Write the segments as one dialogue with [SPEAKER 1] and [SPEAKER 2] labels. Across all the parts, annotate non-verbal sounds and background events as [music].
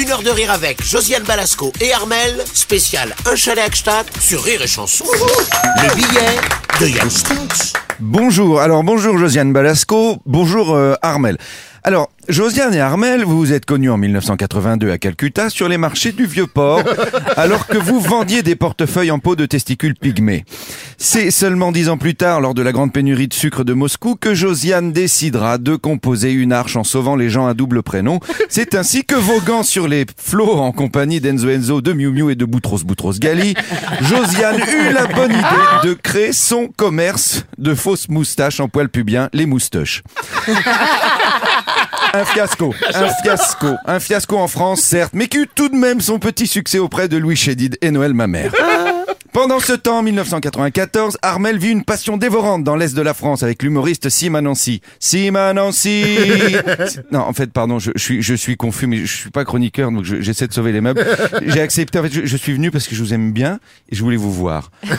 [SPEAKER 1] Une heure de rire avec Josiane Balasco et Armel, spécial Un chalet à sur Rire et Chanson. Le billet de Yann Stutz.
[SPEAKER 2] Bonjour, alors bonjour Josiane Balasco, bonjour euh, Armel. Alors, Josiane et Armel, vous vous êtes connus en 1982 à Calcutta sur les marchés du Vieux-Port, [laughs] alors que vous vendiez des portefeuilles en peau de testicules pygmées. C'est seulement dix ans plus tard, lors de la grande pénurie de sucre de Moscou, que Josiane décidera de composer une arche en sauvant les gens à double prénom. C'est ainsi que voguant sur les flots en compagnie d'Enzo Enzo, de Miu Miu et de Boutros Boutros Gali, Josiane eut la bonne idée de créer son commerce de fausses moustaches en poils pubiens, les moustaches. [laughs] Un fiasco, un fiasco, un fiasco en France, certes, mais qui eut tout de même son petit succès auprès de Louis Chédid et Noël Mamère. Pendant ce temps, en 1994, Armel vit une passion dévorante dans l'est de la France avec l'humoriste Sima Nancy. Sima Nancy [laughs] Non, en fait, pardon, je, je suis, je suis confus, mais je suis pas chroniqueur, donc je- j'essaie de sauver les meubles. J'ai accepté, en fait, je, je suis venu parce que je vous aime bien et je voulais vous voir. [laughs]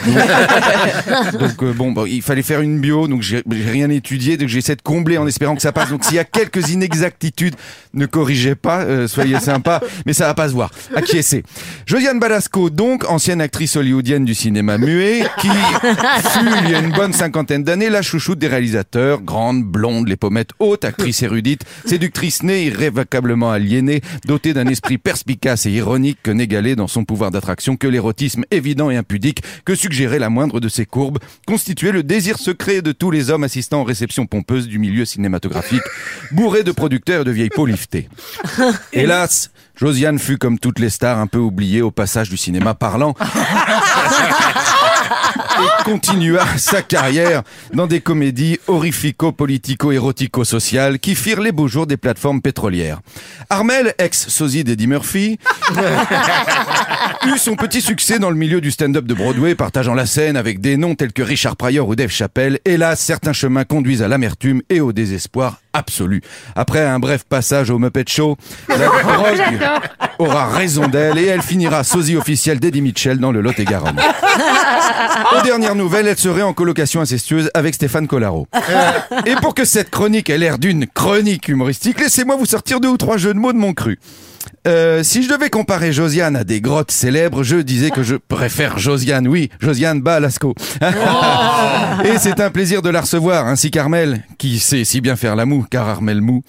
[SPEAKER 2] Donc euh, bon, bon, il fallait faire une bio, donc j'ai j'ai rien étudié, donc j'essaie de combler en espérant que ça passe. Donc s'il y a quelques inexactitudes, ne corrigez pas, euh, soyez sympa, mais ça va pas se voir. Acquiescez. Josiane Balasco, donc ancienne actrice hollywoodienne du cinéma muet, qui [laughs] fut il y a une bonne cinquantaine d'années la chouchoute des réalisateurs, grande, blonde, les pommettes hautes, actrice érudite, séductrice née, irrévocablement aliénée, dotée d'un esprit perspicace et ironique que n'égalait dans son pouvoir d'attraction que l'érotisme évident et impudique que suggérait la moindre de ses courbes, constituait le désir secret de tous les hommes assistant aux réceptions pompeuses du milieu cinématographique, bourré de producteurs et de vieilles peaux liftées. [laughs] Hélas, Josiane fut comme toutes les stars un peu oubliée au passage du cinéma parlant [laughs] et continua sa carrière dans des comédies horrifico-politico-érotico-sociales qui firent les beaux jours des plateformes pétrolières. Armel, ex-sosie d'Eddie Murphy, eut son petit succès dans le milieu du stand-up de Broadway, partageant la scène avec des noms tels que Richard Pryor ou Dave Chappelle. Hélas, certains chemins conduisent à l'amertume et au désespoir absolu. Après un bref passage au Muppet Show, la [laughs] drogue aura raison d'elle et elle finira sosie officielle d'Eddie Mitchell dans le Lot-et-Garonne. [laughs] Aux dernières nouvelles, elle serait en colocation incestueuse avec Stéphane Collaro. Et pour que cette chronique ait l'air d'une chronique humoristique, laissez-moi vous sortir deux ou trois jeux de mots de mon cru. Euh, si je devais comparer Josiane à des grottes célèbres, je disais que je préfère Josiane, oui, Josiane Balasco. [laughs] Et c'est un plaisir de la recevoir, ainsi qu'Armel, qui sait si bien faire la moue, car Armel mou,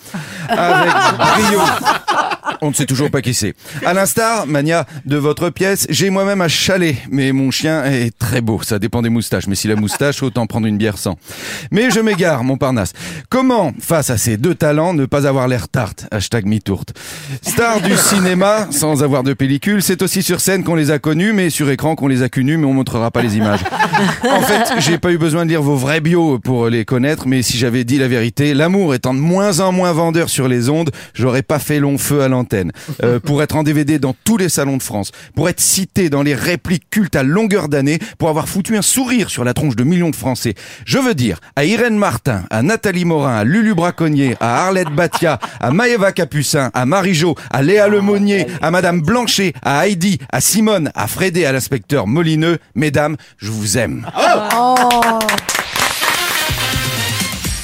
[SPEAKER 2] avec [laughs] brio. On ne sait toujours pas qui c'est. À l'instar, Mania, de votre pièce, j'ai moi-même un chalet, mais mon chien est très beau. Ça dépend des moustaches, mais si la moustache, autant prendre une bière sans. Mais je m'égare, mon Parnasse. Comment, face à ces deux talents, ne pas avoir l'air tarte? Hashtag mi-tourte. Star du cinéma, sans avoir de pellicule, c'est aussi sur scène qu'on les a connus, mais sur écran qu'on les a connus, mais on montrera pas les images. En fait, j'ai pas eu besoin de lire vos vrais bios pour les connaître, mais si j'avais dit la vérité, l'amour étant de moins en moins vendeur sur les ondes, j'aurais pas fait long feu à Euh, pour être en DVD dans tous les salons de France, pour être cité dans les répliques cultes à longueur d'année, pour avoir foutu un sourire sur la tronche de millions de Français. Je veux dire à Irène Martin, à Nathalie Morin, à Lulu Braconnier, à Arlette Batia, à Maëva Capucin, à Marie-Jo, à Léa Lemonnier, à Madame Blanchet, à Heidi, à Simone, à Frédé, à l'inspecteur Molineux. Mesdames, je vous aime.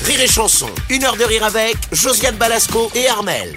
[SPEAKER 1] Rire et Chanson. Une heure de rire avec Josiane Balasco et Armel.